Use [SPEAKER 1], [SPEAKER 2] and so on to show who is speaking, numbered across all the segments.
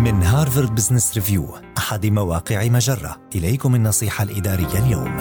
[SPEAKER 1] من هارفارد بزنس ريفيو أحد مواقع مجرة. إليكم النصيحة الإدارية اليوم.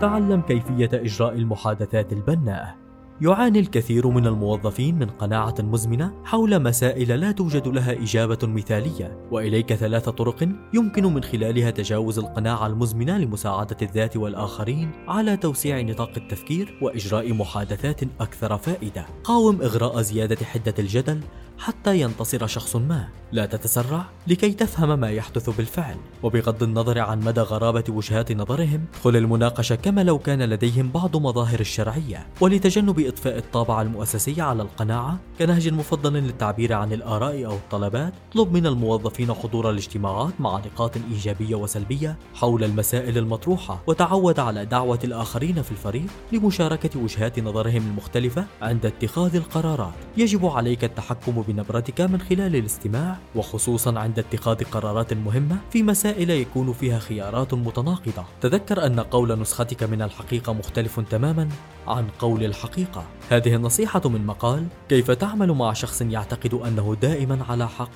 [SPEAKER 2] تعلم كيفية إجراء المحادثات البناءة يعاني الكثير من الموظفين من قناعة مزمنة حول مسائل لا توجد لها إجابة مثالية، وإليك ثلاث طرق يمكن من خلالها تجاوز القناعة المزمنة لمساعدة الذات والآخرين على توسيع نطاق التفكير وإجراء محادثات أكثر فائدة. قاوم إغراء زيادة حدة الجدل حتى ينتصر شخص ما. لا تتسرع لكي تفهم ما يحدث بالفعل. وبغض النظر عن مدى غرابة وجهات نظرهم خل المناقشة كما لو كان لديهم بعض مظاهر الشرعية. ولتجنب إضفاء الطابع المؤسسي على القناعة كنهج مفضل للتعبير عن الآراء أو الطلبات اطلب من الموظفين حضور الاجتماعات مع نقاط إيجابية وسلبية حول المسائل المطروحة. وتعود على دعوة الآخرين في الفريق لمشاركة وجهات نظرهم المختلفة عند اتخاذ القرارات. يجب عليك التحكم بنبرتك من خلال الاستماع وخصوصا عند اتخاذ قرارات مهمة في مسائل يكون فيها خيارات متناقضة. تذكر أن قول نسختك من الحقيقة مختلف تماما عن قول الحقيقة. هذه النصيحة من مقال كيف تعمل مع شخص يعتقد أنه دائما على حق؟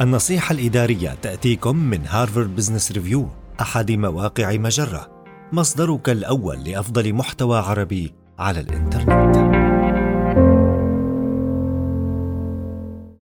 [SPEAKER 1] النصيحة الإدارية تأتيكم من هارفارد بزنس ريفيو أحد مواقع مجرة. مصدرك الأول لأفضل محتوى عربي على الإنترنت.